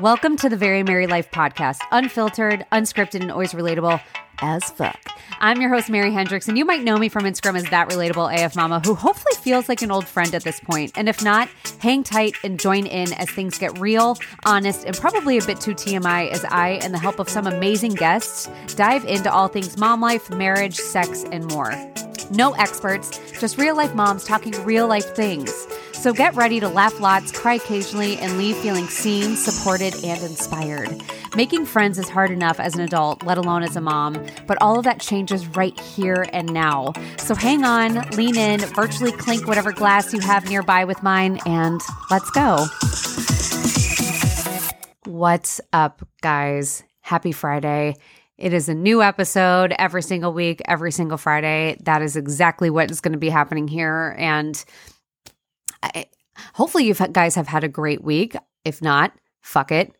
Welcome to the Very Mary Life podcast, unfiltered, unscripted, and always relatable as fuck. I'm your host, Mary Hendricks, and you might know me from Instagram as that relatable AF mama who hopefully feels like an old friend at this point. And if not, hang tight and join in as things get real, honest, and probably a bit too TMI as I and the help of some amazing guests dive into all things mom life, marriage, sex, and more. No experts, just real life moms talking real life things. So get ready to laugh lots, cry occasionally, and leave feeling seen, supported, and inspired. Making friends is hard enough as an adult, let alone as a mom, but all of that changes right here and now. So hang on, lean in, virtually clink whatever glass you have nearby with mine, and let's go. What's up, guys? Happy Friday. It is a new episode every single week, every single Friday. That is exactly what is going to be happening here. And I, hopefully, you guys have had a great week. If not, fuck it.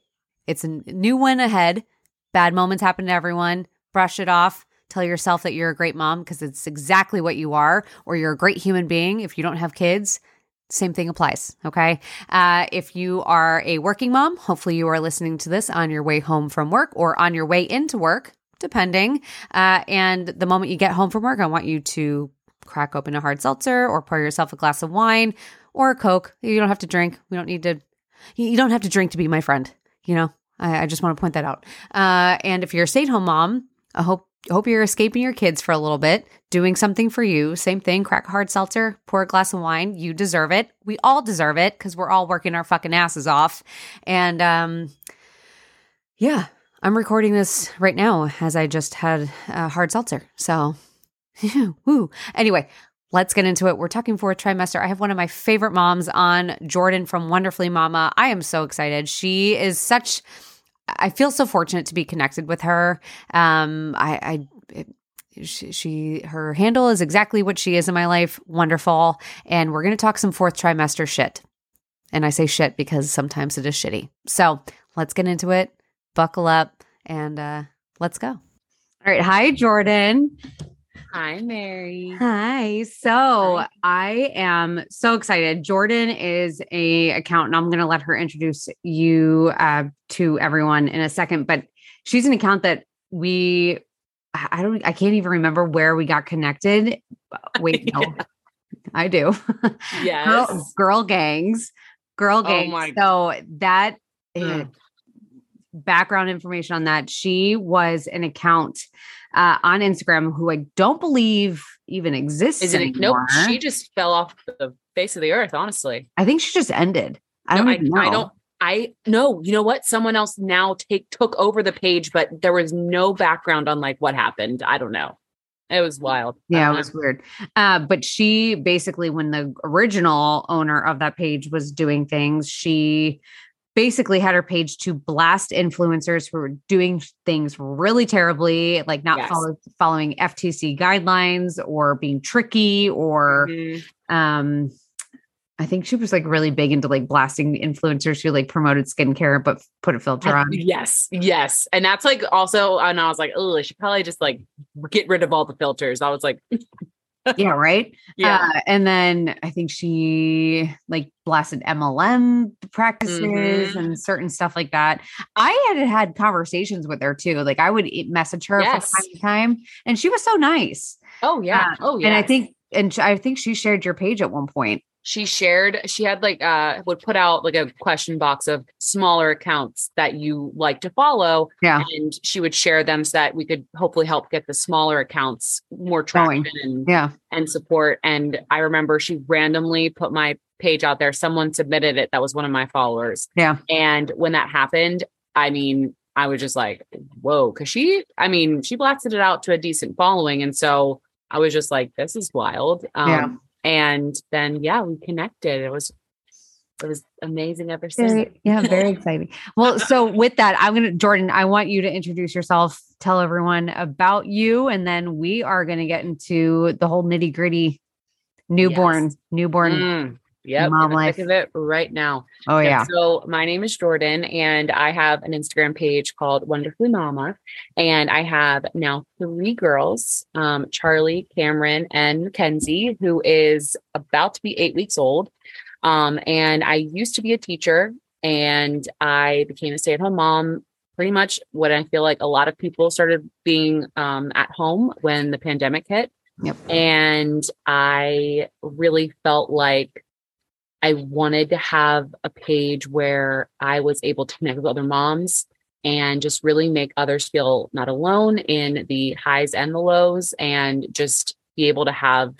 It's a new one ahead. Bad moments happen to everyone. Brush it off. Tell yourself that you're a great mom because it's exactly what you are, or you're a great human being if you don't have kids. Same thing applies. Okay. Uh, if you are a working mom, hopefully you are listening to this on your way home from work or on your way into work, depending. Uh, and the moment you get home from work, I want you to crack open a hard seltzer or pour yourself a glass of wine or a Coke. You don't have to drink. We don't need to, you don't have to drink to be my friend. You know, I, I just want to point that out. Uh, and if you're a stay at home mom, I hope hope you're escaping your kids for a little bit, doing something for you. Same thing, crack hard seltzer, pour a glass of wine. You deserve it. We all deserve it because we're all working our fucking asses off. And um, yeah, I'm recording this right now as I just had a hard seltzer. So, woo. Anyway, Let's get into it. We're talking fourth trimester. I have one of my favorite moms on, Jordan from Wonderfully Mama. I am so excited. She is such I feel so fortunate to be connected with her. Um, I, I she, she, her handle is exactly what she is in my life. Wonderful. And we're to talk some fourth trimester shit. And I say shit because sometimes it is shitty. So let's get into it. Buckle up and uh, let's go. All right. Hi, Jordan. Hi, Mary. Hi. So Hi. I am so excited. Jordan is a accountant. I'm going to let her introduce you uh, to everyone in a second, but she's an account that we. I don't. I can't even remember where we got connected. Wait, no, I do. Yes, girl, girl gangs, girl oh gangs. Oh so that mm. background information on that. She was an account uh, on Instagram who I don't believe even exists. Is it? Anymore. Nope. She just fell off the face of the earth. Honestly, I think she just ended. I don't. No, I, I, don't. I know. You know what? Someone else now take took over the page, but there was no background on like what happened. I don't know. It was wild. Yeah, it was weird. Uh, but she basically, when the original owner of that page was doing things, she basically had her page to blast influencers who were doing things really terribly, like not yes. follow, following FTC guidelines or being tricky or mm-hmm. um I think she was like really big into like blasting influencers who like promoted skincare but put a filter on. Yes, yes. And that's like also, and I was like, oh, I should probably just like get rid of all the filters. I was like, yeah, right. Yeah. Uh, and then I think she like blasted MLM practices mm-hmm. and certain stuff like that. I had had conversations with her too. Like I would message her yes. from time to time, and she was so nice. Oh yeah. Uh, oh yeah. And I think, and I think she shared your page at one point she shared she had like uh would put out like a question box of smaller accounts that you like to follow. Yeah. And she would share them so that we could hopefully help get the smaller accounts more traction and yeah. and support. And i remember she randomly put my page out there. Someone submitted it that was one of my followers. Yeah. And when that happened i mean i was just like whoa because she i mean she blasted it out to a decent following. And so i was just like this is wild. Um, yeah and then yeah we connected it was it was amazing ever since very, yeah very exciting well so with that i'm gonna jordan i want you to introduce yourself tell everyone about you and then we are going to get into the whole nitty gritty newborn yes. newborn mm. Yep. Mom life. of it right now. Oh yeah. So my name is Jordan and I have an Instagram page called Wonderfully Mama. And I have now three girls, um, Charlie, Cameron, and Mackenzie, who is about to be eight weeks old. Um, and I used to be a teacher and I became a stay at home mom pretty much what I feel like a lot of people started being um, at home when the pandemic hit. Yep. And I really felt like I wanted to have a page where I was able to connect with other moms and just really make others feel not alone in the highs and the lows and just be able to have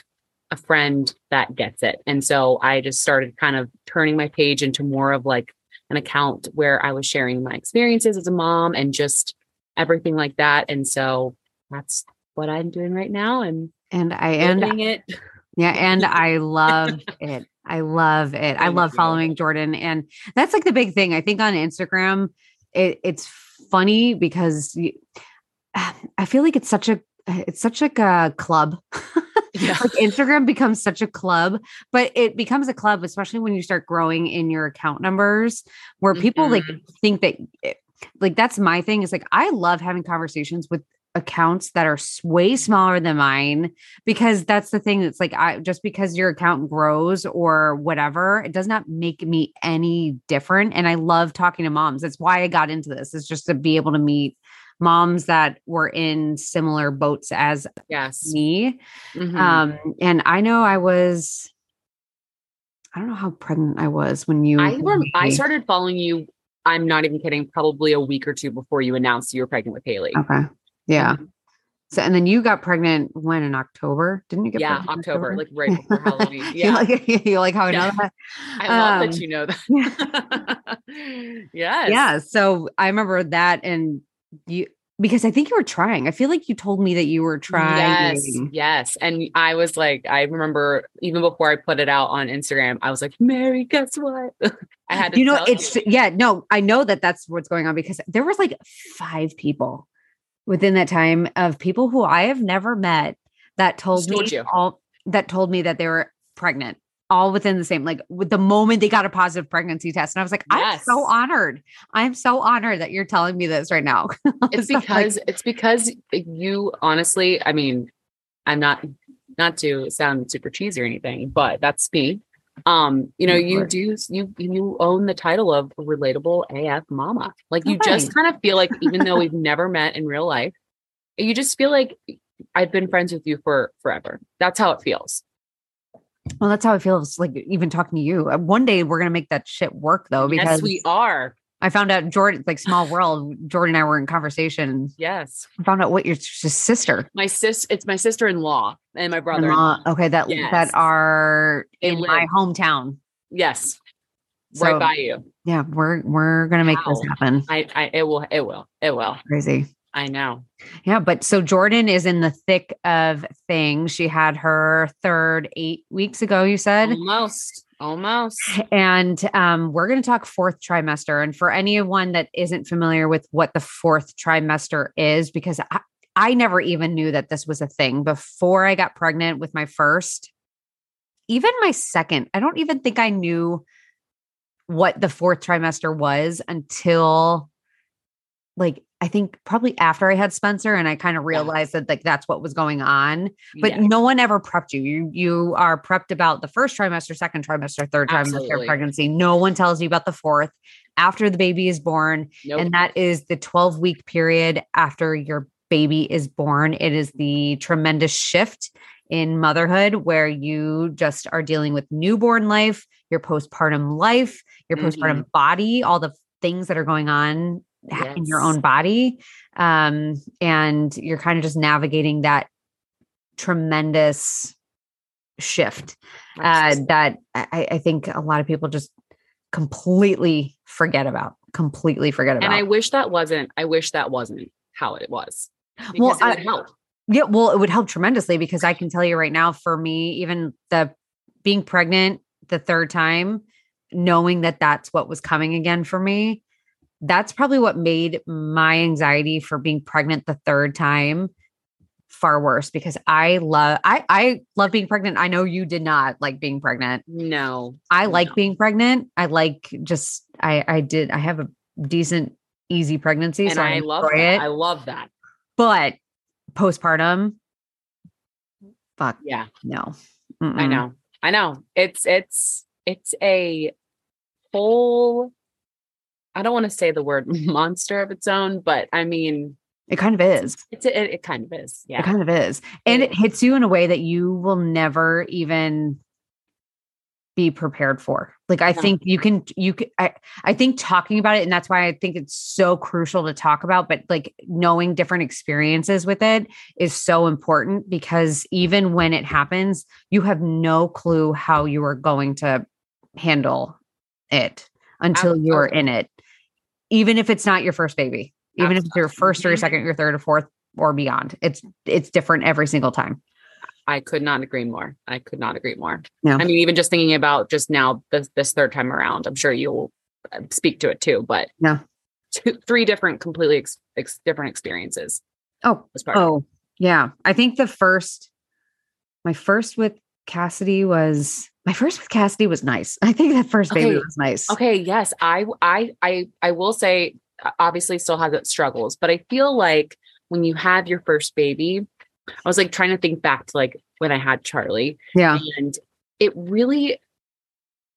a friend that gets it. And so I just started kind of turning my page into more of like an account where I was sharing my experiences as a mom and just everything like that. And so that's what I'm doing right now. And and I and it. Yeah, and I love it. I love it. Thank I love you. following Jordan. And that's like the big thing. I think on Instagram, it, it's funny because you, I feel like it's such a it's such like a club. Yeah. like Instagram becomes such a club, but it becomes a club, especially when you start growing in your account numbers, where people mm-hmm. like think that like that's my thing is like I love having conversations with accounts that are way smaller than mine because that's the thing that's like I just because your account grows or whatever it does not make me any different and I love talking to moms that's why I got into this is just to be able to meet moms that were in similar boats as yes me mm-hmm. um and I know I was I don't know how pregnant I was when you I, I started following you I'm not even kidding, probably a week or two before you announced you were pregnant with Haley. Okay. Yeah. Mm-hmm. So and then you got pregnant when in October, didn't you get yeah, October, October, like right before Halloween. Yeah. you like, you like how I know that? I love um, that you know that. yes. Yeah. So I remember that and you because I think you were trying. I feel like you told me that you were trying. Yes, yes. And I was like, I remember even before I put it out on Instagram, I was like, Mary, guess what? I had to, you know, it's you. yeah, no, I know that that's what's going on because there was like five people within that time of people who I have never met that told me you. all that told me that they were pregnant all within the same like with the moment they got a positive pregnancy test and i was like yes. i'm so honored i'm so honored that you're telling me this right now it's because like, it's because you honestly i mean i'm not not to sound super cheesy or anything but that's me um you know you do you you own the title of relatable af mama. Like you just kind of feel like even though we've never met in real life you just feel like i've been friends with you for forever. That's how it feels. Well that's how it feels like even talking to you. Uh, one day we're gonna make that shit work though because yes, we are I found out Jordan, like small world, Jordan and I were in conversation. Yes. I found out what your sister. My sis, it's my sister in law and my brother. In law. Okay. That, yes. that are they in live. my hometown. Yes. So, right by you. Yeah. We're, we're going to make wow. this happen. I, I, it will, it will, it will. Crazy. I know. Yeah. But so Jordan is in the thick of things. She had her third eight weeks ago, you said? Almost. Almost. And um, we're going to talk fourth trimester. And for anyone that isn't familiar with what the fourth trimester is, because I, I never even knew that this was a thing before I got pregnant with my first, even my second, I don't even think I knew what the fourth trimester was until like I think probably after I had Spencer and I kind of realized yeah. that like that's what was going on. But yeah. no one ever prepped you. You you are prepped about the first trimester, second trimester, third Absolutely. trimester of pregnancy. No one tells you about the fourth after the baby is born. Nope. And that is the 12 week period after your baby is born. It is the tremendous shift in motherhood where you just are dealing with newborn life, your postpartum life, your mm-hmm. postpartum body, all the things that are going on yes. in your own body. Um, and you're kind of just navigating that tremendous shift uh, that I, I think a lot of people just completely forget about, completely forget about. And I wish that wasn't, I wish that wasn't how it was. Well, it would help. Yeah, well, it would help tremendously because I can tell you right now, for me, even the being pregnant the third time, knowing that that's what was coming again for me, that's probably what made my anxiety for being pregnant the third time far worse because I love I I love being pregnant. I know you did not like being pregnant. No. I like no. being pregnant. I like just I I did I have a decent easy pregnancy and so I, I love that. It. I love that. But postpartum fuck. Yeah. No. Mm-mm. I know. I know. It's it's it's a whole I don't want to say the word monster of its own, but I mean, it kind of is. It's it, it kind of is. Yeah. It kind of is. And it hits you in a way that you will never even be prepared for. Like I think you can you can I I think talking about it and that's why I think it's so crucial to talk about but like knowing different experiences with it is so important because even when it happens you have no clue how you are going to handle it until Absolutely. you're in it. Even if it's not your first baby. Even Absolutely. if it's your first or your second, or your third or fourth or beyond. It's it's different every single time. I could not agree more. I could not agree more. I mean, even just thinking about just now this this third time around, I'm sure you'll uh, speak to it too. But yeah, two, three different, completely ex, ex, different experiences. Oh, oh, yeah. I think the first, my first with Cassidy was my first with Cassidy was nice. I think that first baby okay. was nice. Okay. Yes. I I I I will say, obviously, still has its struggles, but I feel like when you have your first baby I was like trying to think back to like when I had Charlie. Yeah. And it really,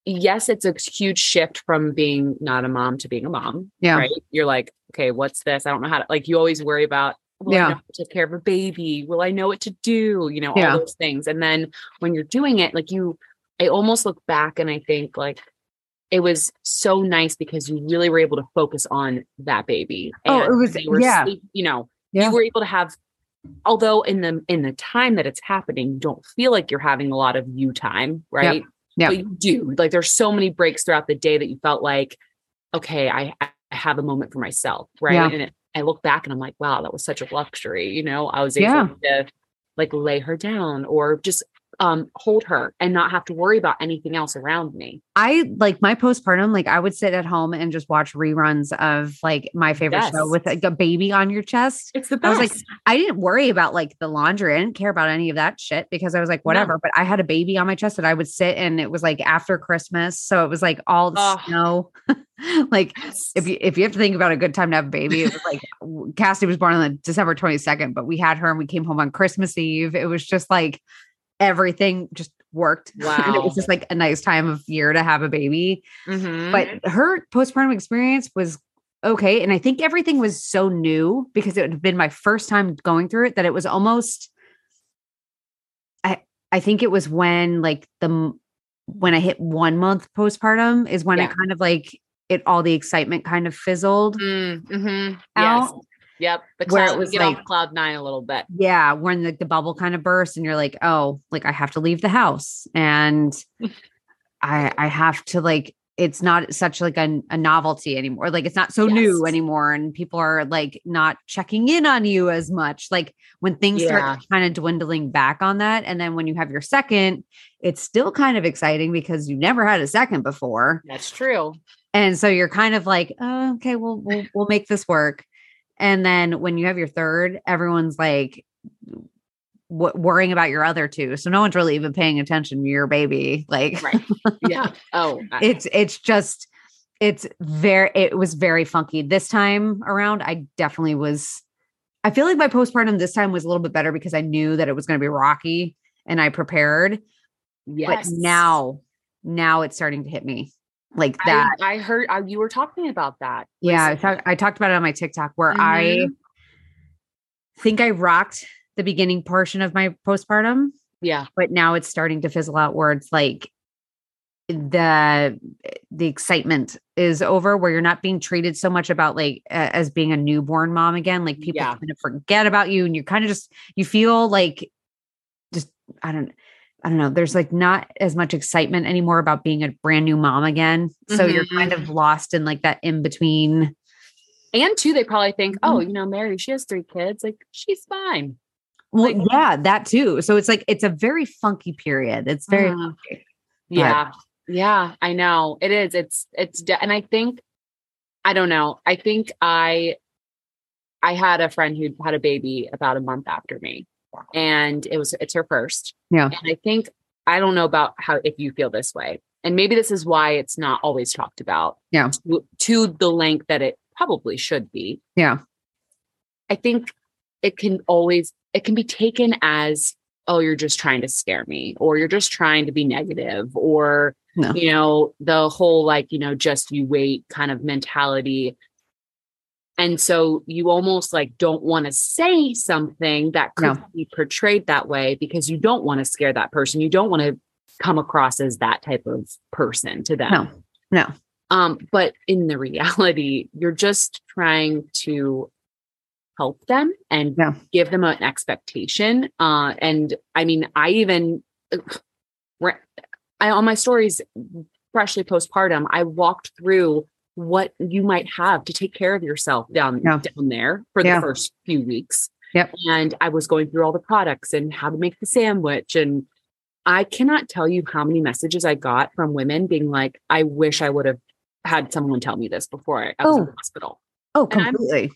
yes, it's a huge shift from being not a mom to being a mom. Yeah. Right. You're like, okay, what's this? I don't know how to, like, you always worry about, will yeah. I know how to take care of a baby? Will I know what to do? You know, all yeah. those things. And then when you're doing it, like you, I almost look back and I think like, it was so nice because you really were able to focus on that baby. And oh, it was, yeah. Sleep, you know, yeah. you were able to have although in the in the time that it's happening you don't feel like you're having a lot of you time right yeah but you do like there's so many breaks throughout the day that you felt like okay i, I have a moment for myself right yeah. and it, i look back and i'm like wow that was such a luxury you know i was able yeah. to like lay her down or just um hold her and not have to worry about anything else around me. I like my postpartum, like I would sit at home and just watch reruns of like my favorite yes. show with like a baby on your chest. It's the best. I was like, I didn't worry about like the laundry. I didn't care about any of that shit because I was like, whatever. No. But I had a baby on my chest that I would sit and it was like after Christmas. So it was like all the oh. snow. like if you if you have to think about a good time to have a baby, it was like Cassie was born on the December 22nd, but we had her and we came home on Christmas Eve. It was just like everything just worked. Wow. and it was just like a nice time of year to have a baby. Mm-hmm. But her postpartum experience was okay. And I think everything was so new because it had been my first time going through it that it was almost I I think it was when like the when I hit one month postpartum is when yeah. I kind of like it all the excitement kind of fizzled mm, mm-hmm. out. Yes. Yep. The cloud, where it was get like, off cloud nine a little bit. Yeah. When the, the bubble kind of bursts and you're like, oh, like I have to leave the house and I I have to like it's not such like a, a novelty anymore. Like it's not so yes. new anymore. And people are like not checking in on you as much. Like when things yeah. start kind of dwindling back on that. And then when you have your second, it's still kind of exciting because you never had a second before. That's true. And so you're kind of like, oh, okay, we'll we'll we'll make this work. And then when you have your third, everyone's like w- worrying about your other two. So no one's really even paying attention to your baby. Like, right. yeah. Oh, it's, it's just, it's very, it was very funky this time around. I definitely was, I feel like my postpartum this time was a little bit better because I knew that it was going to be rocky and I prepared. Yes. But now, now it's starting to hit me like that. I, I heard uh, you were talking about that. Yeah, I, talk, I, talked about it on my TikTok where mm-hmm. I think I rocked the beginning portion of my postpartum. Yeah, but now it's starting to fizzle out where it's like the the excitement is over where you're not being treated so much about like uh, as being a newborn mom again like people yeah. kind of forget about you and you kind of just you feel like just i don't I don't know, there's like not as much excitement anymore about being a brand new mom again. So mm-hmm. you're kind of lost in like that in between. And two, they probably think, oh, mm-hmm. you know, Mary, she has three kids. Like she's fine. Well, like, yeah, that too. So it's like, it's a very funky period. It's very, uh, yeah. Yeah, I know it is. It's, it's, de- and I think, I don't know. I think I, I had a friend who had a baby about a month after me and it was it's her first. Yeah. And I think I don't know about how if you feel this way. And maybe this is why it's not always talked about. Yeah. To, to the length that it probably should be. Yeah. I think it can always it can be taken as oh you're just trying to scare me or you're just trying to be negative or no. you know, the whole like, you know, just you wait kind of mentality. And so you almost like don't want to say something that could no. be portrayed that way because you don't want to scare that person. You don't want to come across as that type of person to them. No, no. Um, but in the reality, you're just trying to help them and yeah. give them an expectation. Uh, and I mean, I even I, on my stories, freshly postpartum, I walked through what you might have to take care of yourself down yeah. down there for yeah. the first few weeks. Yep. And I was going through all the products and how to make the sandwich and I cannot tell you how many messages I got from women being like, I wish I would have had someone tell me this before I, I was oh. in the hospital. Oh, completely.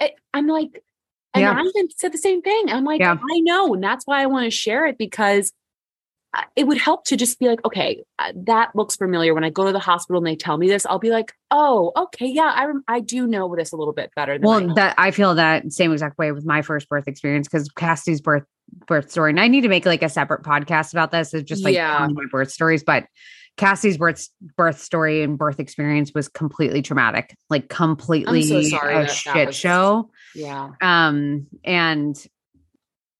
I'm, I'm, like, and yeah. I even said the same thing. I'm like, yeah. I know. And that's why I want to share it because it would help to just be like, okay, uh, that looks familiar. When I go to the hospital and they tell me this, I'll be like, oh, okay, yeah, I I do know this a little bit better. well, I that I feel that same exact way with my first birth experience because Cassie's birth birth story, and I need to make like a separate podcast about this. It's just like yeah. my birth stories, but Cassie's birth birth story and birth experience was completely traumatic, like completely so a shit was, show. Yeah. Um, and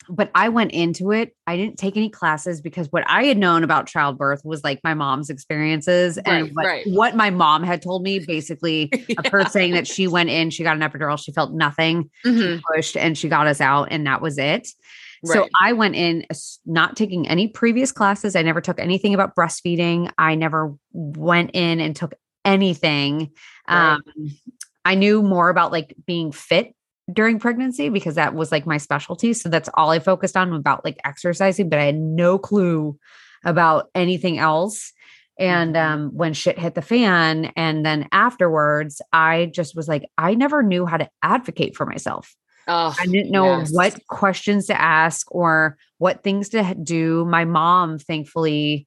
but I went into it. I didn't take any classes because what I had known about childbirth was like my mom's experiences right, and what, right. what, my mom had told me basically yeah. of her saying that she went in, she got an epidural, she felt nothing, mm-hmm. she pushed and she got us out, and that was it. Right. So I went in not taking any previous classes. I never took anything about breastfeeding. I never went in and took anything. Um, I knew more about like being fit during pregnancy because that was like my specialty. So that's all I focused on about like exercising, but I had no clue about anything else. And mm-hmm. um, when shit hit the fan, and then afterwards, I just was like, I never knew how to advocate for myself. Oh, I didn't know yes. what questions to ask or what things to do. My mom, thankfully,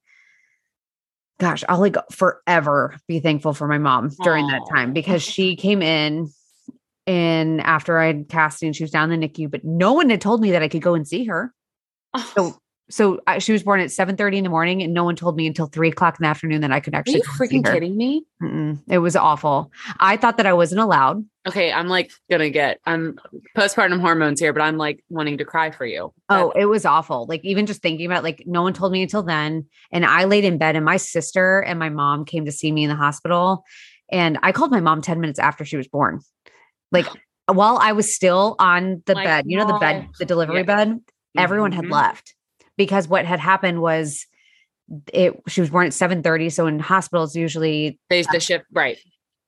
gosh, I'll like forever be thankful for my mom during that time because she came in and after I'd casting, she was down in the NICU, but no one had told me that I could go and see her. Oh. So, so I, she was born at seven thirty in the morning, and no one told me until three o'clock in the afternoon that I could actually. Are you freaking kidding me? Mm-mm. It was awful. I thought that I wasn't allowed. Okay, I'm like gonna get I'm postpartum hormones here, but I'm like wanting to cry for you. Oh, it was awful. Like even just thinking about like no one told me until then, and I laid in bed, and my sister and my mom came to see me in the hospital, and I called my mom ten minutes after she was born like while I was still on the bed, you know, the bed, the delivery yeah. bed, mm-hmm. everyone had mm-hmm. left because what had happened was it she was born at 7 30. So in hospitals, usually there's the shift, right?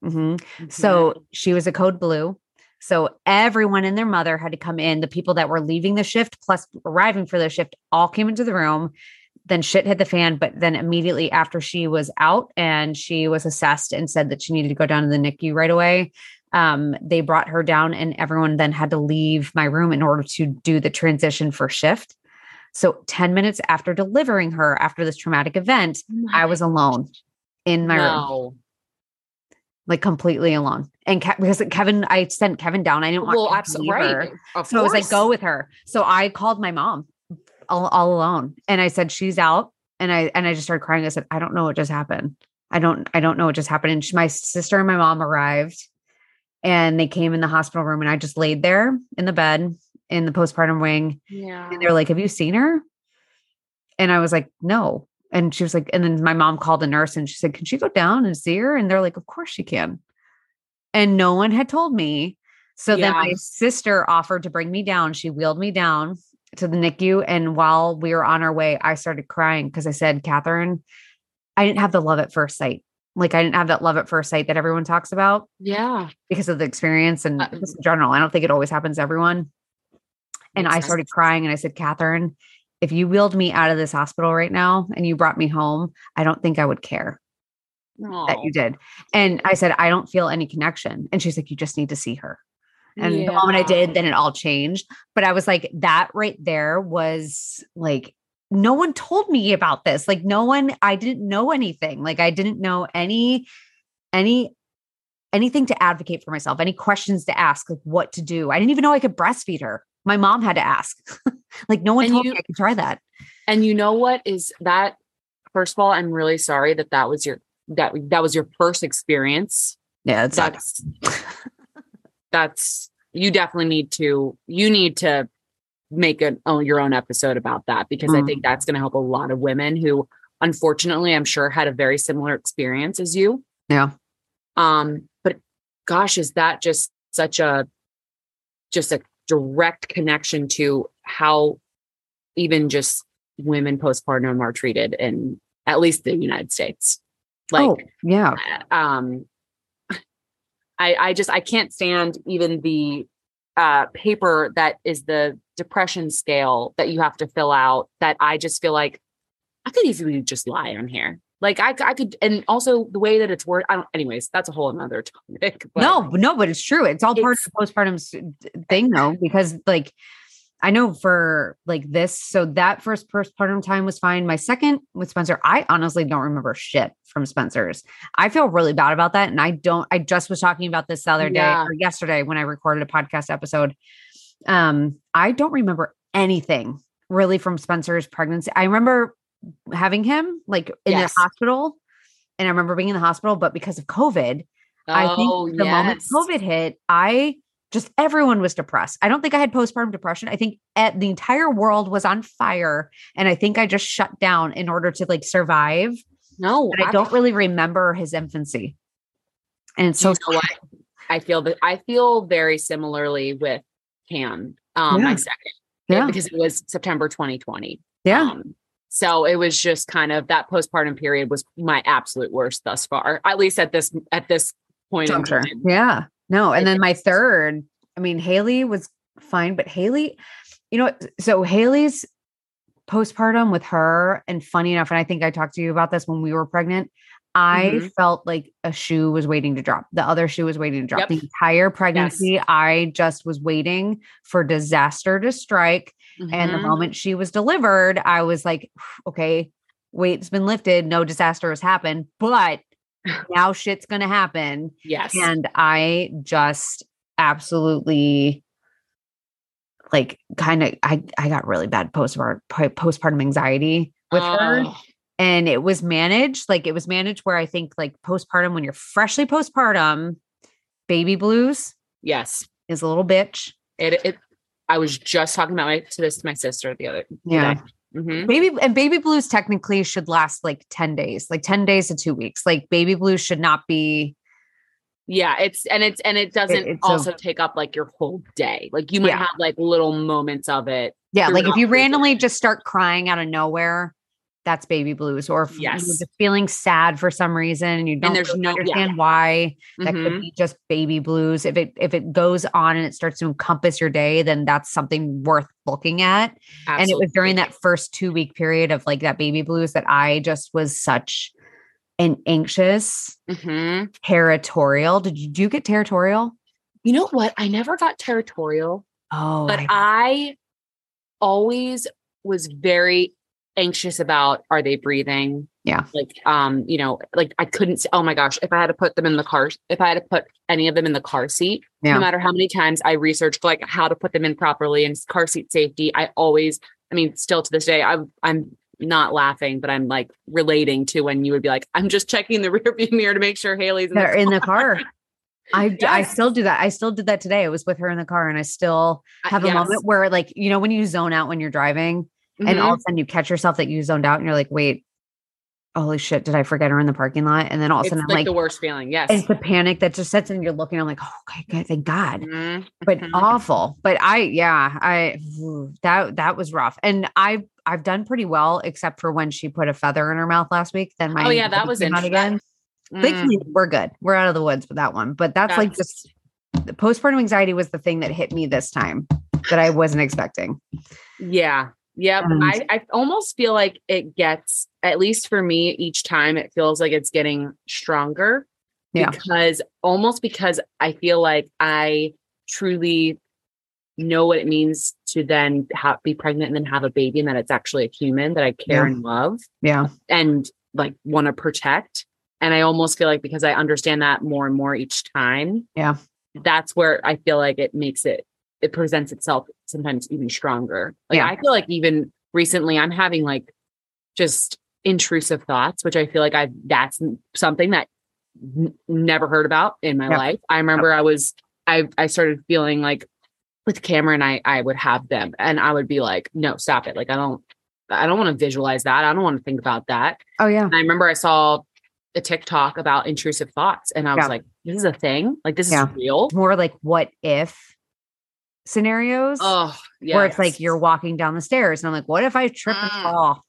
Mm-hmm. Mm-hmm. So she was a code blue. So everyone and their mother had to come in. The people that were leaving the shift plus arriving for the shift all came into the room. Then shit hit the fan. But then immediately after she was out and she was assessed and said that she needed to go down to the NICU right away, um, they brought her down and everyone then had to leave my room in order to do the transition for shift. So 10 minutes after delivering her after this traumatic event, oh I was alone in my no. room. Like completely alone. And Ke- because Kevin, I sent Kevin down. I didn't want well, absolutely right. Of so course. I was like, go with her. So I called my mom all, all alone and I said, she's out. And I, and I just started crying. I said, I don't know what just happened. I don't, I don't know what just happened. And she, my sister and my mom arrived and they came in the hospital room and I just laid there in the bed in the postpartum wing. Yeah. And they're like, Have you seen her? And I was like, No. And she was like, and then my mom called a nurse and she said, Can she go down and see her? And they're like, Of course she can. And no one had told me. So yeah. then my sister offered to bring me down. She wheeled me down to the NICU. And while we were on our way, I started crying because I said, Catherine, I didn't have the love at first sight like I didn't have that love at first sight that everyone talks about. Yeah. Because of the experience and uh, just in general. I don't think it always happens to everyone. And I started crying and I said, Catherine, if you wheeled me out of this hospital right now and you brought me home, I don't think I would care Aww. that you did. And I said, I don't feel any connection. And she's like, you just need to see her. And yeah. the moment I did, then it all changed. But I was like, that right there was like no one told me about this. Like no one, I didn't know anything. Like I didn't know any, any, anything to advocate for myself, any questions to ask, like what to do. I didn't even know I could breastfeed her. My mom had to ask. like no one and told you, me I could try that. And you know what is that first of all, I'm really sorry that that was your that that was your first experience. Yeah, That's that's you definitely need to you need to make an own your own episode about that because I Mm. think that's going to help a lot of women who unfortunately I'm sure had a very similar experience as you. yeah. Um, but gosh, is that just such a just a direct connection to how even just women postpartum are treated in at least the United States. Like oh, yeah. um I I just I can't stand even the uh paper that is the depression scale that you have to fill out that I just feel like I could easily just lie on here. Like I, I could, and also the way that it's worded. I don't. Anyways, that's a whole another topic. but- no, no, but it's true. It's all part of the postpartum thing, though, because like I know for like this, so that first postpartum time was fine. My second with Spencer, I honestly don't remember shit from Spencer's. I feel really bad about that, and I don't. I just was talking about this the other day Yeah. or yesterday when I recorded a podcast episode. Um, I don't remember anything really from Spencer's pregnancy. I remember having him like in Yes. the hospital, and I remember being in the hospital, but because of COVID. I Oh, think the moment. COVID hit, I just everyone was depressed. I don't think I had postpartum depression. I think at, the entire world was on fire, and I think I just shut down in order to like survive. No, And I don't really remember his infancy, and so you know? I feel that I feel very similarly with Cam, um, Yeah. my second, yeah, because it was September 2020. yeah, Um, so it was just kind of that postpartum period was my absolute worst thus far, at least at this at this point in time. Yeah, no. And then my third, I mean, Haley was fine, but Haley, you know, so Haley's postpartum with her, and funny enough, and I think I talked to you about this when we were pregnant. I Mhm. felt like a shoe was waiting to drop. The other shoe was waiting to drop. Yep. The entire pregnancy, I just was waiting for disaster to strike. And the Mhm. moment she was delivered, I was like, okay, weight's been lifted. No disaster has happened, but now shit's going to happen. yes, And I just absolutely like kind of I I got really bad postpartum postpartum anxiety with her Oh, and it was managed like it was managed where I think like postpartum when you're freshly postpartum baby blues yes, is a little bitch. it it. I was just talking about my to this to my sister the other Yeah. Mhm. Baby and baby blues technically should last like 10 days, like 10 days to 2 weeks. Like baby blues should not be Yeah, it's and it's and it doesn't it's a- also take up like your whole day. Like you might Yeah. have like little moments of it. Yeah, like if you randomly just start crying out of nowhere, that's baby blues. Or if Yes. you're just feeling sad for some reason and you don't there's really no- yeah. understand why, that Mhm. could be just baby blues. If it if it goes on and it starts to encompass your day, then that's something worth looking at. And it was during that first two week period of like that baby blues that I just was such an anxious, Mhm. territorial. Did you, do you get territorial? You know what? I never got territorial, Oh, but I- I always was very anxious about are they breathing? Yeah. Like um, you know, like I couldn't oh my gosh, if I had to put them in the car, if I had to put any of them in the car seat, Yeah. no matter how many times I researched like how to put them in properly and car seat safety, I always, I mean, still to this day, I'm I'm not laughing, but I'm like relating to when you would be like, I'm just checking the rear view mirror to make sure Haley's in they're in the car. I, I still do that. I still did that today. I was with her in the car and I still have a yes. moment where like, you know, when you zone out when you're driving and all of a sudden you catch yourself that you zoned out and you're like, wait, holy shit, did I forget her in the parking lot? And then all of a it's sudden like, I'm like, the worst feeling. Yes. it's the panic that just sets in. You're looking, I'm like, oh, okay, thank God. Mhm. But Mhm. awful. But I, yeah, I, that, that was rough. And I've, I've done pretty well, except for when she put a feather in her mouth last week. Then my, Oh, yeah, that was interesting. again. Mm. Thankfully, we're good. We're out of the woods with that one. But that's, like just the postpartum anxiety was the thing that hit me this time that I wasn't expecting. Yeah. Yep. And- I, I almost feel like it gets, at least for me, each time it feels like it's getting stronger. Yeah. Because almost because I feel like I truly know what it means to then have, be pregnant and then have a baby and that it's actually a human that I care Yeah. and love Yeah. and like want to protect. And I almost feel like because I understand that more and more each time. Yeah. That's where I feel like it makes it, it presents itself sometimes even stronger. Like Yeah. I feel like even recently I'm having like just intrusive thoughts, which I feel like I that's something that n- never heard about in my Yep. life. I remember I was I I started feeling like with Cameron, I I would have them, and I would be like, no, stop it. Like I don't I don't want to visualize that. I don't want to think about that. Oh yeah. And I remember I saw a TikTok about intrusive thoughts, and I was Yeah. like, this is a thing. Like this Yeah. is real. More like what if scenarios Oh, yeah. where it's like you're walking down the stairs and I'm like, what if I trip and Mm. fall?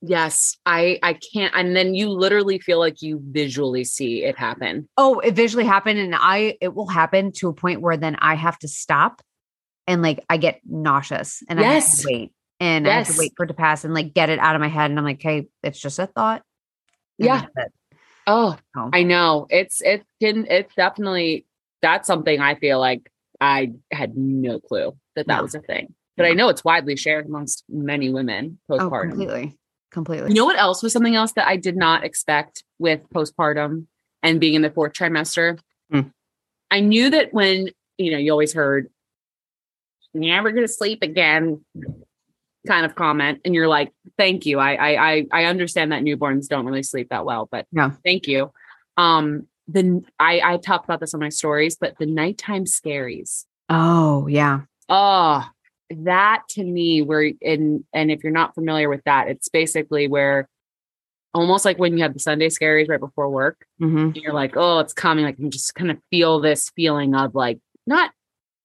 Yes, I I can't. And then you literally feel like you visually see it happen. Oh, it visually happened and I it will happen to a point where then I have to stop and like I get nauseous and I have Yes. to wait and I have to wait for it to pass and like get it out of my head and I'm like, hey, it's just a thought. And Yeah. Oh, Oh. I know. It's it can it's definitely that's something I feel like I had no clue that that No. was a thing. But I know it's widely shared amongst many women postpartum. Oh, postpartum. completely. Completely. You know what else was something else that I did not expect with postpartum and being in the fourth trimester? Hmm. I knew that when, you know, you always heard, you're never going to sleep again kind of comment. And you're like, thank you. I, I, I, I understand that newborns don't really sleep that well, but Yeah. thank you. Um, then I, I talked about this on my stories, but the nighttime scaries. oh, yeah. Oh, that to me, where in and if you're not familiar with that, it's basically where almost like when you have the Sunday scaries right before work, hmm and you're like, oh, it's coming. Like you just kind of feel this feeling of like not.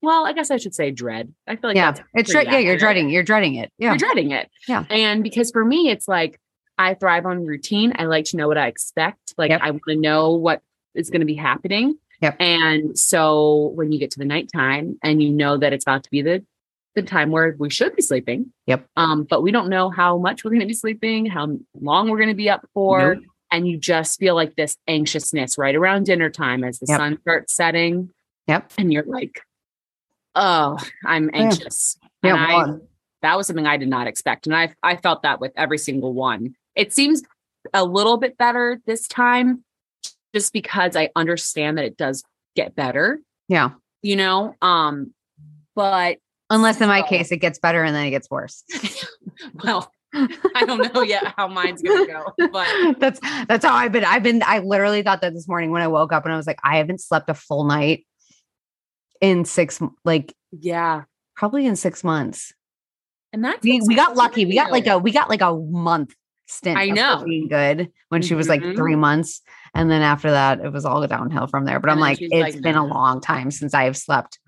Well, I guess I should say dread. I feel like yeah. It's yeah, you're dreading. You're dreading it. Yeah. You're dreading it. Yeah. And because for me, it's like I thrive on routine. I like to know what I expect. Like Yep. I want to know what is going to be happening. Yep. And so when you get to the nighttime and you know that it's about to be the the time where we should be sleeping. Yep. Um, but we don't know how much we're going to be sleeping, how long we're going to be up for. Nope. And you just feel like this anxiousness right around dinner time as the Yep. sun starts setting. Yep. And you're like, oh, I'm anxious. Yeah. And I, that was something I did not expect. And I I felt that with every single one. It seems a little bit better this time just because I understand that it does get better, yeah. you know? Um but Unless in my So- case it gets better and then it gets worse. well, I don't know yet how mine's going to go, but that's that's how I've been. I've been. I literally thought that this morning when I woke up and I was like, I haven't slept a full night in six, like yeah. probably in six months. And that's We, we got lucky. We got like a we got like a month stint. I know. being good when she was like three months, and then after that it was all downhill from there. But And I'm like, it's like, been a long time since I have slept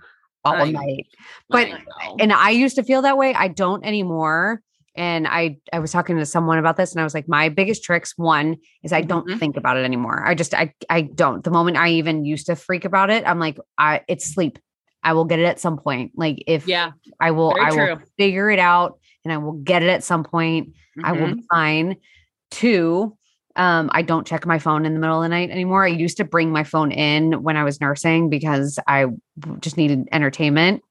all I night. But- know. and I used to feel that way. I don't anymore. And I I was talking to someone about this and I was like, my biggest tricks, one is I don't Mhm. think about it anymore. I just I I don't. The moment I even used to freak about it, I'm like, I it's sleep. I will get it at some point. Like if yeah, I will very I will true. figure it out and I will get it at some point. I will be fine. Two, um, I don't check my phone in the middle of the night anymore. I used to bring my phone in when I was nursing because I just needed entertainment.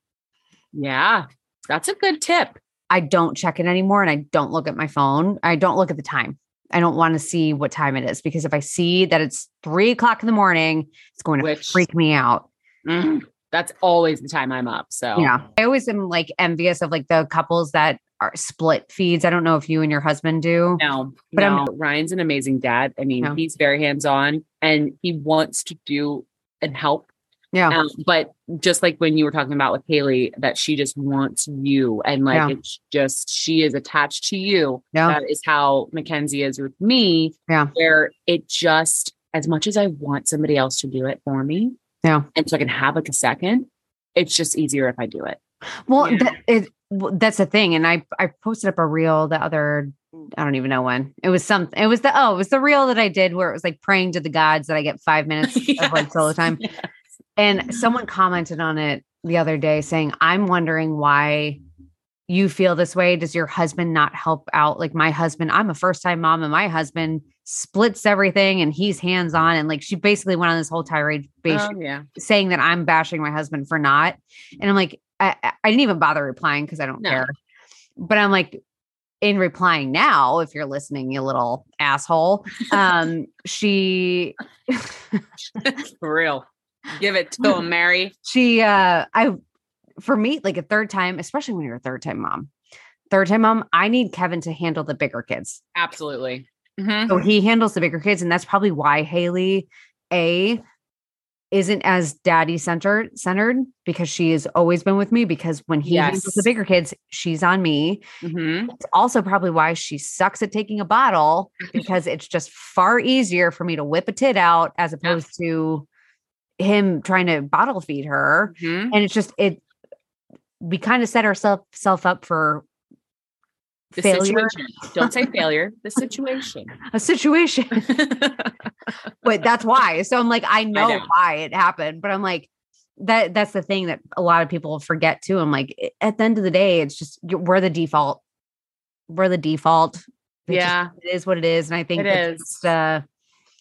Yeah. That's a good tip. I don't check it anymore and I don't look at my phone. I don't look at the time. I don't want to see what time it is because if I see that it's three o'clock in the morning, it's going to Which- freak me out. Mm, that's always the time I'm up. So Yeah. I always am like envious of like the couples that are split feeds. I don't know if you and your husband do. No, But no. I'm- Ryan's an amazing dad. I mean, he's very hands on and he wants to do and help. Yeah. Um, but just like when you were talking about with Haley, that she just wants you and like Yeah. it's just she is attached to you. Yeah. That is how Mackenzie is with me. Yeah. Where it just as much as I want somebody else to do it for me. Yeah. And so I can have like a second, it's just easier if I do it. Well, Yeah. that, it, well, that's the thing. And I, I posted up a reel the other, I don't even know when it was something. It was the, oh, it was the reel that I did where it was like praying to the gods that I get five minutes of like solo Yes. time. And someone commented on it the other day saying, I'm wondering why you feel this way. Does your husband not help out? Like my husband, I'm a first time mom and my husband splits everything and he's hands on. And like she basically went on this whole tirade bas- Oh, yeah. saying that I'm bashing my husband for not. And I'm like, I, I- didn't even bother replying because I don't No. care. But I'm like, in replying now, if you're listening, you little asshole, um, she For real. Give it to him, Mary. she uh I for me, like a third time, especially when you're a third time mom, third time mom, I need Kevin to handle the bigger kids. Absolutely. Mhm. So he handles the bigger kids. And that's probably why Haley A isn't as daddy centered centered because she has always been with me because when he handles the bigger kids, she's on me. Mhm. It's also probably why she sucks at taking a bottle because it's just far easier for me to whip a tit out as opposed to him trying to bottle feed her. Mhm. And it's just it we kind of set ourselves self up for The failure situation. Don't say failure. The situation. a situation. but that's why. So I'm like, I know, know. why it happened, but I'm like, that that's the thing that a lot of people forget too. I'm like, at the end of the day, it's just we're the default. We're the default. It just- Yeah. it is what it is, and I think it's. Just, uh,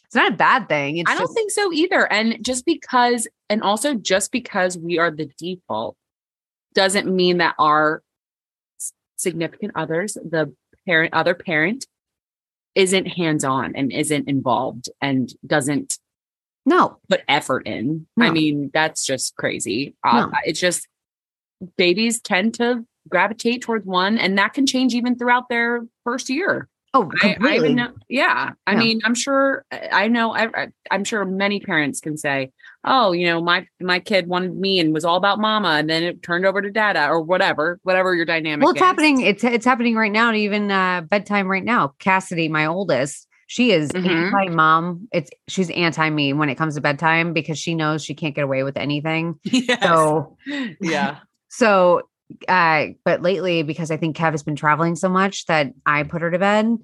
it's not a bad thing. It's I don't just, think so either. And just because, and also just because we are the default doesn't mean that our significant others, the parent, other parent, isn't hands on and isn't involved and doesn't no. put effort in. I mean, that's just crazy. Uh, No. It's just babies tend to gravitate towards one, and that can change even throughout their first year. Oh, I, I completely. even know. Yeah. I Yeah. mean, I'm sure, I know, I, I- I'm sure many parents can say, oh, you know, my, my kid wanted me and was all about mama. And then it turned over to dada or whatever, whatever your dynamic well, it's is. happening. It's it's happening right now. Even uh, bedtime right now. Cassidy, my oldest, she is Mhm. anti mom. It's she's anti me when it comes to bedtime because she knows she can't get away with anything. Yes. So yeah. so uh but lately because i think kev has been traveling so much that i put her to bed and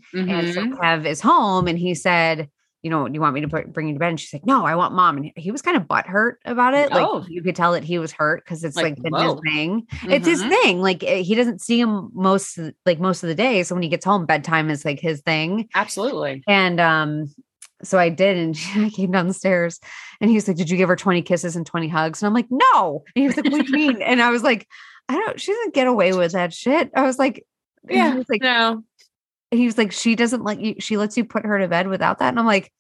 so Mhm. kev is home and he said you know do you want me to put, bring you to bed and she's like no i want mom and he was kind of butthurt about it like Oh. you could tell that he was hurt because it's Like, like, his thing it's his Mhm. thing like eh, he doesn't see him most like most of the day so when he gets home bedtime is like his thing Absolutely. and um so I did, and I came downstairs, and he's like, "Did you give her twenty kisses and twenty hugs?" And I'm like, "No." And he was like, "What do you mean?" And I was like, "I don't. She doesn't get away with that shit." I was like, Yeah. He was like, no. he was like, "She doesn't let you. She lets you put her to bed without that." And I'm like,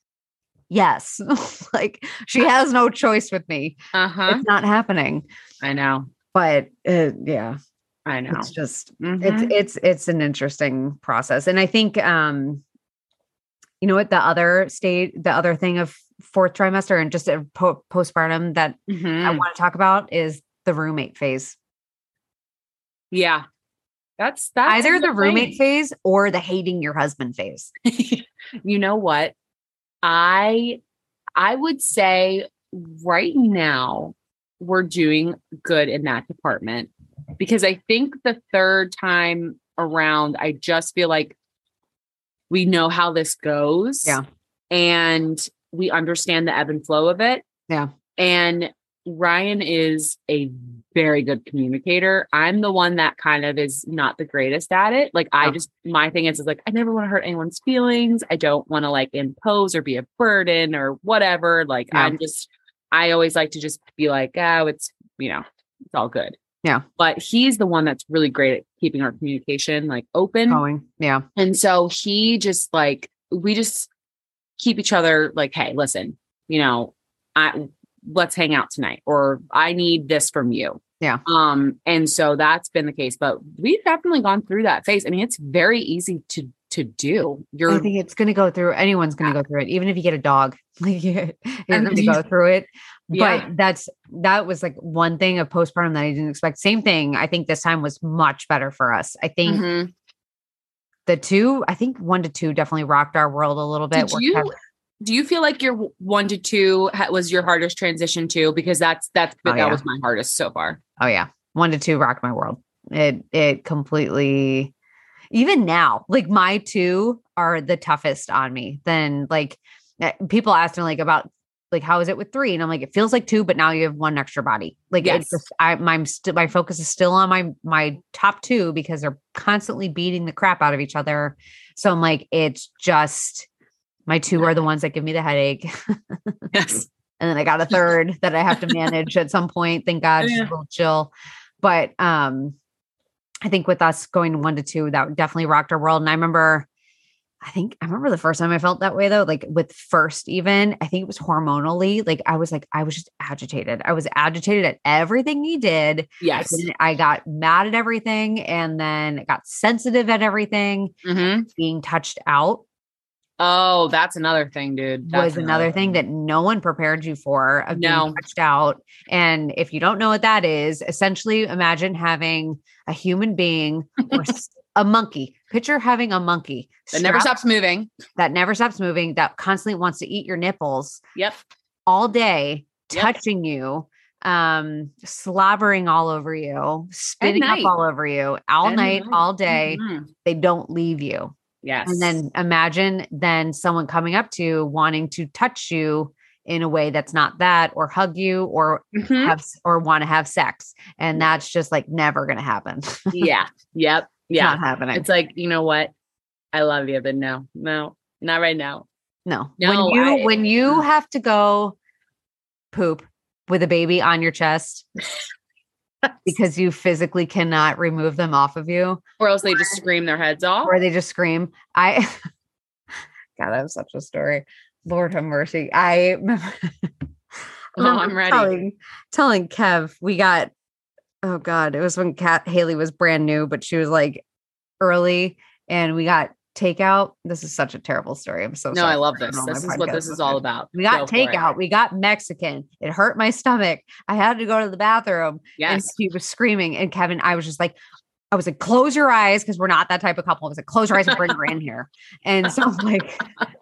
"Yes." like she has no choice with me. Uh huh. It's not happening. I know. But uh, yeah, I know. it's just Mhm. it's it's it's an interesting process and i think um you know what the other state the other thing of fourth trimester and just a po- postpartum that i Mhm. want to talk about is the roommate phase Yeah. That's that's either the roommate phase or the hating your husband phase you know what? I I would say right now we're doing good in that department because I think the third time around I just feel like we know how this goes. Yeah. And we understand the ebb and flow of it. Yeah. And Ryan is a very good communicator. I'm the one that kind of is not the greatest at it. Like I oh. just my thing is is like I never want to hurt anyone's feelings. I don't want to like impose or be a burden or whatever. Like Yeah. I'm just I always like to just be like, oh, it's you know, it's all good. Yeah. But he's the one that's really great at keeping our communication like open. going yeah And so he just like we just keep each other like, hey, listen, you know, I let's hang out tonight or I need this from you. Yeah. Um, and so that's been the case. But we've definitely gone through that phase. I mean, it's very easy to to do. You're i think it's going to go through anyone's going to go through it even if you get a dog like you're going to go through it but yeah. that's that was like one thing of postpartum that i didn't expect same thing i think this time was much better for us i think Mhm. the two, I think one to two definitely rocked our world a little bit. Did you do you feel like your one to two was your hardest transition too? Because that's that's Oh, that yeah. was my hardest so far. oh yeah, one to two rocked my world. It it completely. Even now, like my two are the toughest on me. Then like eh, people ask me like about like how is it with three, and I'm like it feels like two, but now you have one extra body. Like Yes. it's just I my still my focus is still on my my top two because they're constantly beating the crap out of each other. So I'm like it's just my two are the ones that give me the headache. Yes. and then I got a third that I have to manage at some point. Thank God she's a little chill. But um I think with us going one to two, that definitely rocked our world. And I remember, I think I remember the first time I felt that way though, like with first even, I think it was hormonally. Like I was like, I was just agitated. I was agitated at everything he did. Yes. didn't- I got mad at everything and then got sensitive at everything Mhm. being touched out. Oh, that's another thing, dude. That's was another thing that no one prepared you for of being No. touched out. And if you don't know what that is, essentially imagine having a human being or a monkey. Picture having a monkey that never stops moving. that never stops moving, that constantly wants to eat your nipples Yep. all day, Yep. touching you, um, slobbering all over you, spitting up all over you all At night, night. all day. Mhm. They don't leave you. Yes. And then imagine then someone coming up to you wanting to touch you in a way that's not that, or hug you, or Mhm. have or want to have sex, and that's just like never going to happen. yeah. Yep. Yeah. not happening. It's like, you know what? I love you, but no, no, not right now. no, No, when you I- when you have to go poop with a baby on your chest because you physically cannot remove them off of you, Or else they just scream their heads off. or they just scream. I God, that was such a story. Lord have mercy. I remember Oh, I'm ready. Telling, telling Kev, we got oh god, it was when Cat Haley was brand new, but she was like early, and we got takeout. This is such a terrible story. I'm so no, sorry I love this. This is what this is all about. We got Go takeout. We got Mexican. It hurt my stomach. I had to go to the bathroom. And Yes. he was screaming. And Kevin, I was just like, I was like, close your eyes because we're not that type of couple. I was like, close your eyes and bring her in here. And so, like,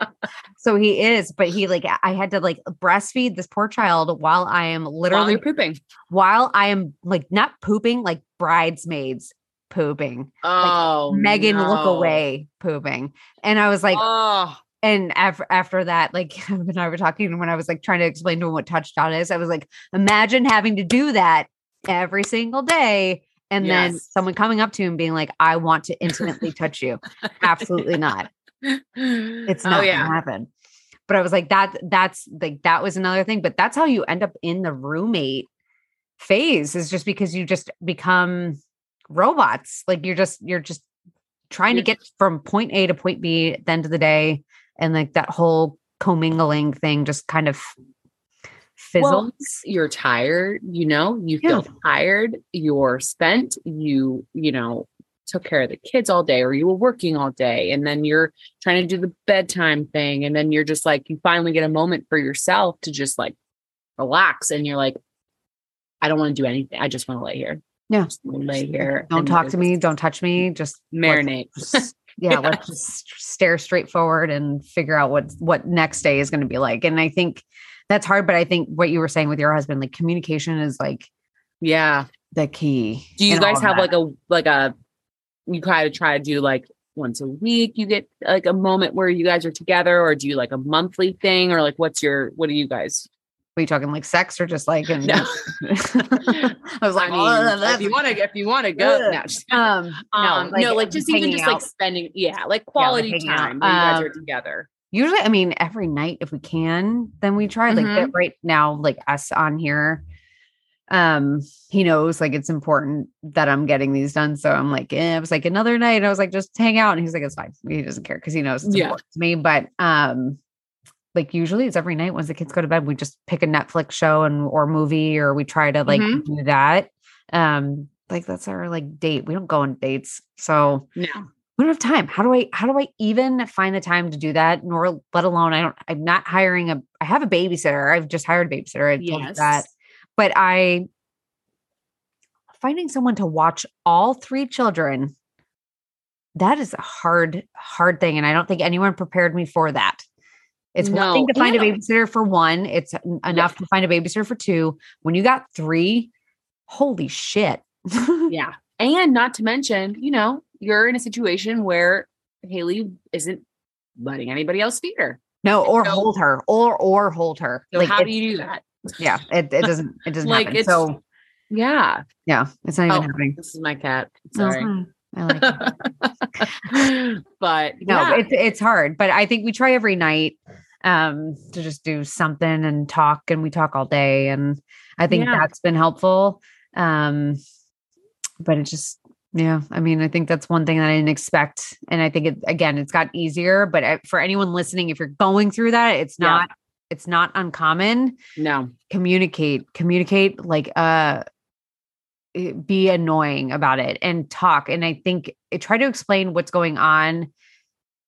so he is, but he like, I had to like breastfeed this poor child while I am literally, you're pooping. while I am like not pooping, like bridesmaids pooping. Oh, Megan, look away pooping. And I was like, oh, and after after that, like Kevin and I were talking when I was like trying to explain to him what touched out is, I was like, imagine having to do that every single day. And then someone coming up to him being like, I want to intimately touch you. Absolutely not. It's oh, not oh, gonna happen. But I was like, that that's like that was another thing. But that's how you end up in the roommate phase is just because you just become robots. Like you're just you're just trying to You're- get from point A to point B at the end of the day. And like that whole commingling thing just kind of fizzles. Well, you're tired, you know, you Yeah. feel tired, you're spent, you, you know, took care of the kids all day or you were working all day and then you're trying to do the bedtime thing and then you're just like you finally get a moment for yourself to just like relax and you're like I don't want to do anything. I just want to lay here. Yeah. Just lay here. don't talk to me. Don't touch me. Just Marinate. just- yeah, let's just stare straight forward and figure out what what next day is going to be like. And I think that's hard, but I think what you were saying with your husband, like communication is like Yeah. the key. Do you guys have that. like a like a you kind of try to do like once a week you get like a moment where you guys are together or do you like a monthly thing or like what's your what do you guys Are you talking like sex or just like? In, No. I was like, I mean, oh, if you want to if you want to go no, just- um, um, no, like, um, just even just like spending yeah like quality hanging out. time when you guys are Um, together usually i mean every night if we can then we try like Mhm. right now like us on here um he knows like it's important that i'm getting these done so i'm like eh. i was like another night i was like just hang out and he's like it's fine he doesn't care because he knows it's Yeah. important to me but um like usually it's every night once the kids go to bed we just pick a netflix show and or movie or we try to like Mhm. do that um like that's our like date we don't go on dates so no we don't have time. How do I how do I even find the time to do that? Nor let alone I don't I'm not hiring a I have a babysitter. I've just hired a babysitter. I told you that. But I finding someone to watch all three children that is a hard hard thing and I don't think anyone prepared me for that. It's one thing to find a babysitter for one, it's en- enough to find a babysitter for two. When you got 3, holy shit. yeah. And not to mention you know you're in a situation where haley isn't letting anybody else feed her. No, or So- hold her or or hold her. so Like, how do you do that? Yeah it, it doesn't it doesn't Like, happen. it's- so yeah. Yeah it's not even Oh, happening. this is my cat. No, sorry. Fine. I like it. but no yeah. it's it's hard but i think we try every night um to just do something and talk and we talk all day and i think Yeah. that's been helpful um but it just yeah i mean i think that's one thing that i didn't expect and i think it again it's got easier but uh, for anyone listening if you're going through that it's Yeah. not it's not uncommon no communicate communicate like uh eh, be annoying about it and talk and i think eh, try to explain what's going on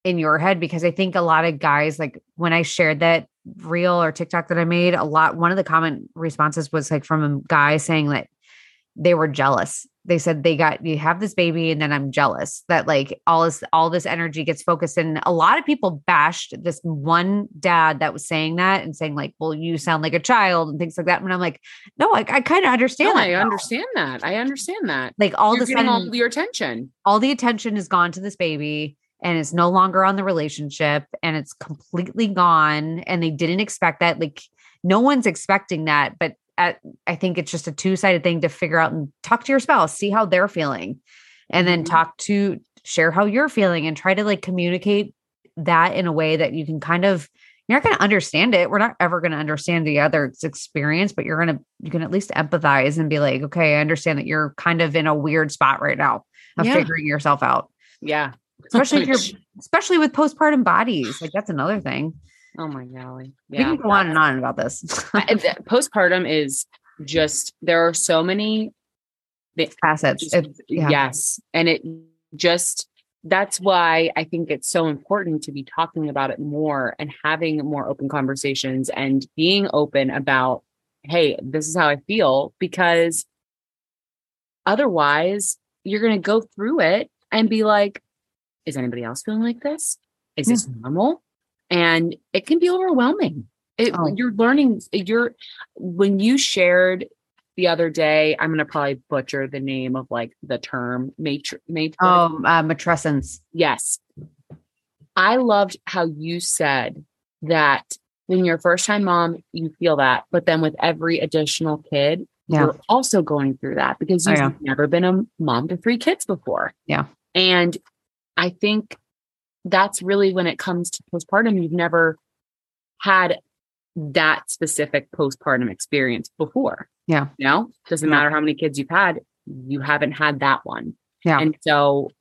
in your head because I think a lot of guys like when I shared that reel or TikTok that I made, a lot one of the comment responses was like from a guy saying that they were jealous. They said they got you have this baby and then I'm jealous. That like all this all this energy gets focused and a lot of people bashed this one dad that was saying that and saying like well you sound like a child and things like that and I'm like no I, I kind of understand no, I now. understand that. I understand that. Like all You're the all your attention. all the attention has gone to this baby and it's no longer on the relationship and it's completely gone and they didn't expect that like no one's expecting that but at, I think it's just a two sided thing to figure out and talk to your spouse, see how they're feeling, and then mm-hmm. talk to share how you're feeling and try to like communicate that in a way that you can kind of you're not going to understand it. We're not ever going to understand the other's experience, but you're going to you can at least empathize and be like, okay, I understand that you're kind of in a weird spot right now of yeah. figuring yourself out. Yeah. Especially if you're especially with postpartum bodies. Like that's another thing. Oh my golly. Yeah. We can go on and on about this. Postpartum is just there are so many facets. yeah. Yes. And it just that's why I think it's so important to be talking about it more and having more open conversations and being open about, hey, this is how I feel, because otherwise you're going to go through it and be like, is anybody else feeling like this? Is yeah. this normal? and it can be overwhelming. It, oh. You're learning. You're when you shared the other day. I'm going to probably butcher the name of like the term matri- mat- Oh, uh, matrescence. Yes, I loved how you said that when you're first time mom, you feel that, but then with every additional kid, yeah. you're also going through that because oh, you've oh, yeah. never been a mom to three kids before. Yeah, and I think that's really when it comes to postpartum, you've never had that specific postpartum experience before. Yeah. You know, doesn't yeah. matter how many kids you've had, you haven't had that one. Yeah. And so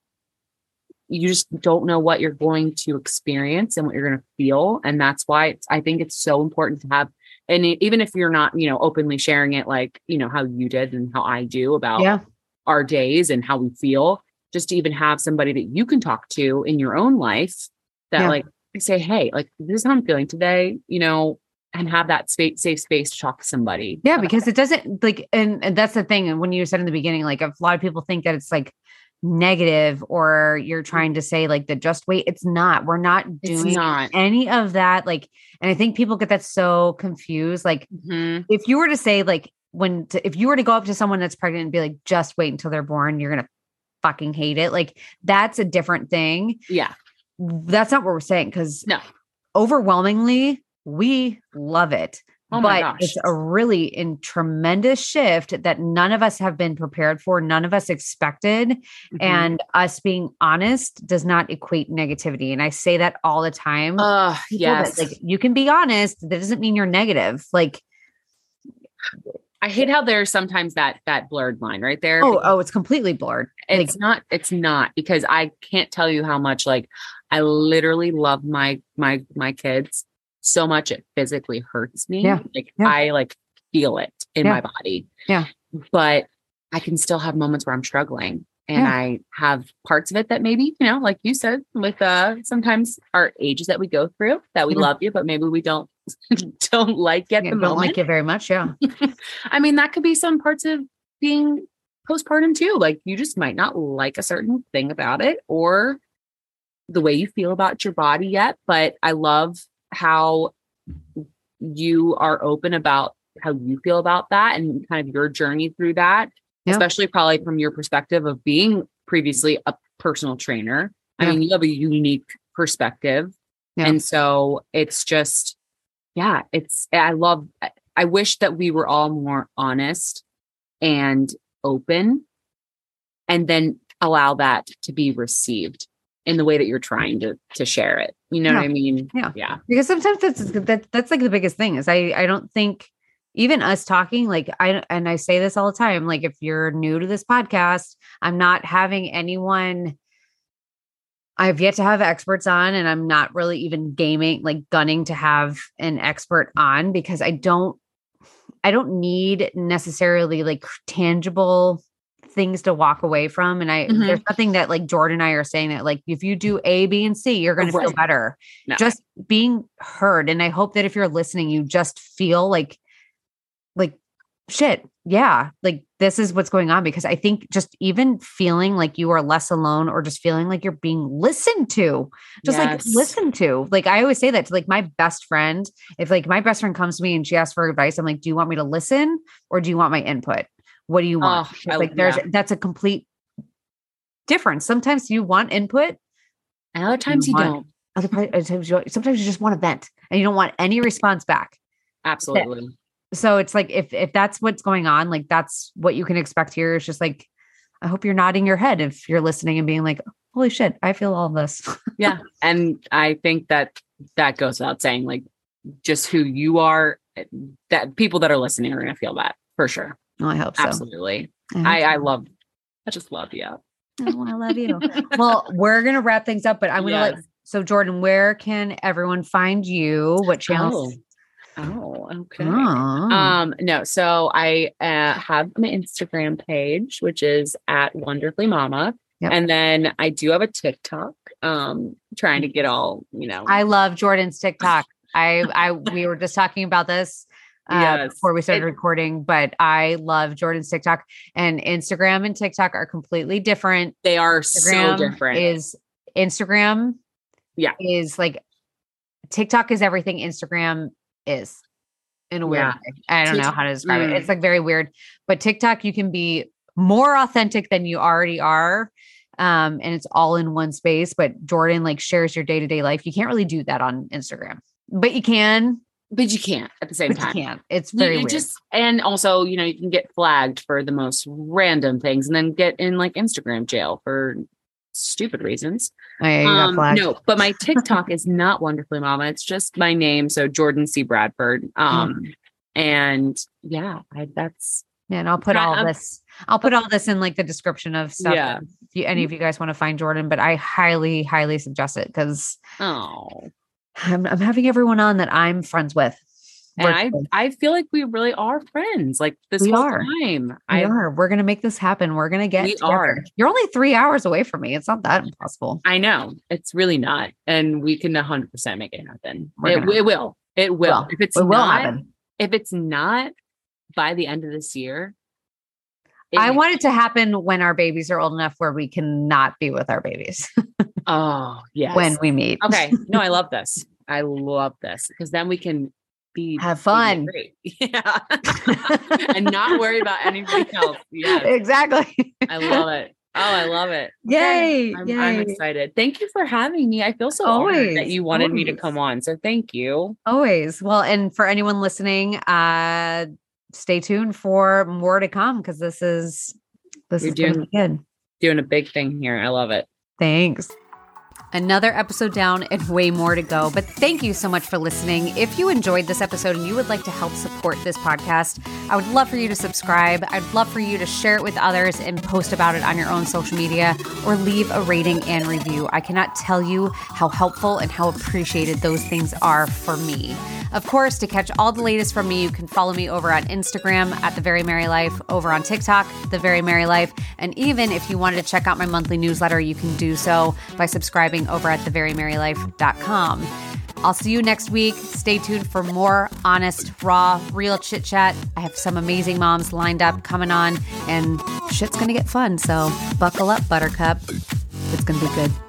you just don't know what you're going to experience and what you're going to feel. And that's why it's, I think it's so important to have, and even if you're not, you know, openly sharing it like, you know, how you did and how I do about yeah. our days and how we feel, just to even have somebody that you can talk to in your own life that yeah. like say, hey, like this is how I'm feeling today, you know, and have that space, safe space to talk to somebody. Yeah, because it doesn't like, and, and that's the thing. And when you said in the beginning, like a lot of people think that it's like negative or you're trying to say like the just wait. It's not. We're not doing not. any of that. Like, and I think people get that so confused. Like, mm-hmm. if you were to say like when to, if you were to go up to someone that's pregnant and be like, just wait until they're born, you're gonna fucking hate it. Like that's a different thing. Yeah. That's not what we're saying because no, overwhelmingly, we love it. Oh but gosh. it's a really in tremendous shift that none of us have been prepared for, none of us expected. Mm-hmm. And us being honest does not equate negativity. And I say that all the time. Uh, yes. That, like you can be honest. That doesn't mean you're negative. Like I hate how there's sometimes that that blurred line right there. Oh, oh, it's completely blurred. It's like, not. It's not because I can't tell you how much like I literally love my my my kids so much it physically hurts me. Yeah. Like yeah. I like feel it in yeah. my body. Yeah. But I can still have moments where I'm struggling and yeah. I have parts of it that maybe, you know, like you said, with uh sometimes our ages that we go through that we mm-hmm. love you, but maybe we don't don't like at yeah, the don't moment. like it very much. Yeah. I mean, that could be some parts of being postpartum too. Like you just might not like a certain thing about it or the way you feel about your body yet. But I love how you are open about how you feel about that and kind of your journey through that, yeah. especially probably from your perspective of being previously a personal trainer. I mean, you have a unique perspective. Yeah. And so it's just yeah, it's, eh, I love, eh, I wish that we were all more honest and open and then allow that to be received in the way that you're trying to to share it. You know yeah. what I mean? Yeah. Yeah. Because sometimes that's that, that's like the biggest thing is I I don't think even us talking like I and I say this all the time like if you're new to this podcast, I'm not having anyone I've yet to have experts on, and I'm not really even gaming, like gunning to have an expert on because I don't, I don't need necessarily like tangible things to walk away from. And I, mm-hmm. there's nothing that like Jordan and I are saying that like if you do A, B, and C, you're going to feel better. No. Just being heard. And I hope that if you're listening, you just feel like shit. Yeah. Like this is what's going on because I think just even feeling like you are less alone or just feeling like you're being listened to, just yes. like listened to. Like I always say that to like my best friend. If like my best friend comes to me and she asks for advice, I'm like, do you want me to listen or do you want my input? What do you want? Oh, like there's yeah. that's a complete difference. Sometimes you want input, and other times you, you don't. Other times you sometimes you just want to vent and you don't want any response back. Absolutely. So it's like if if that's what's going on, like that's what you can expect here. It's just like I hope you're nodding your head if you're listening and being like, "Holy shit, I feel all this." yeah, and I think that that goes without saying. Like, just who you are, eh, that people that are listening are going to feel that for sure. Oh, I hope so. Absolutely. I, I, I love. I just love you. Oh, I love you. well, we're gonna wrap things up, but I'm gonna yes. let. So, Jordan, where can everyone find you? What channels? Oh. Oh, okay. Oh. Um, no, so I uh, have my Instagram page, which is at Wonderfully Mama. Yep. And then I do have a TikTok, um, trying to get all, you know. I love Jordan's TikTok. I I we were just talking about this uh, yes. before we started it, recording, but I love Jordan's TikTok and Instagram and TikTok are completely different. They are Instagram so different. Is Instagram yeah is like TikTok is everything Instagram is in a weird yeah. way. I don't know how to describe mm. it. It's like very weird. But TikTok, you can be more authentic than you already are. Um, and it's all in one space. But Jordan like shares your day-to-day life. You can't really do that on Instagram. But you can. But you can't at the same but time. You can't. It's very you, you just and also, you know, you can get flagged for the most random things and then get in like Instagram jail for stupid reasons. Yeah, um, no, but my TikTok is not Wonderfully Mama. It's just my name. So Jordan C. Bradford. Um, mm. And yeah, I, that's. Yeah, and I'll put all this. I'll put all this in like the description of stuff. Yeah. If you, any of you guys want to find Jordan, but I highly, highly suggest it because oh, I'm, I'm having everyone on that I'm friends with. And I, I feel like we really are friends. Like this we whole are. time, we I, are. We're gonna make this happen. We're gonna get. We together. are. You're only three hours away from me. It's not that impossible. I know it's really not, and we can 100 percent make it happen. It, it, will. It will. Well, if it's it will not, happen. If it's not by the end of this year, I want it to happen when our babies are old enough where we cannot be with our babies. oh, yes. When we meet. Okay. No, I love this. I love this because then we can be have fun. Yeah. and not worry about anything else. Yeah. Exactly. I love it. Oh, I love it. Yay. I'm, Yay. I'm, excited. Thank you for having me. I feel so always, honored that you wanted always. me to come on. So thank you. Always. Well, and for anyone listening, uh stay tuned for more to come because this is this You're is doing good. Doing a big thing here. I love it. Thanks. Another episode down and way more to go. But thank you so much for listening. If you enjoyed this episode and you would like to help support this podcast, I would love for you to subscribe. I'd love for you to share it with others and post about it on your own social media or leave a rating and review. I cannot tell you how helpful and how appreciated those things are for me. Of course, to catch all the latest from me, you can follow me over on Instagram at The Very Mary Life, over on TikTok, The Very Mary Life. And even if you wanted to check out my monthly newsletter, you can do so by subscribing over at theverymarylife.com. I'll see you next week. Stay tuned for more honest, raw, real chit chat. I have some amazing moms lined up coming on, and shit's gonna get fun. So buckle up, Buttercup. It's gonna be good.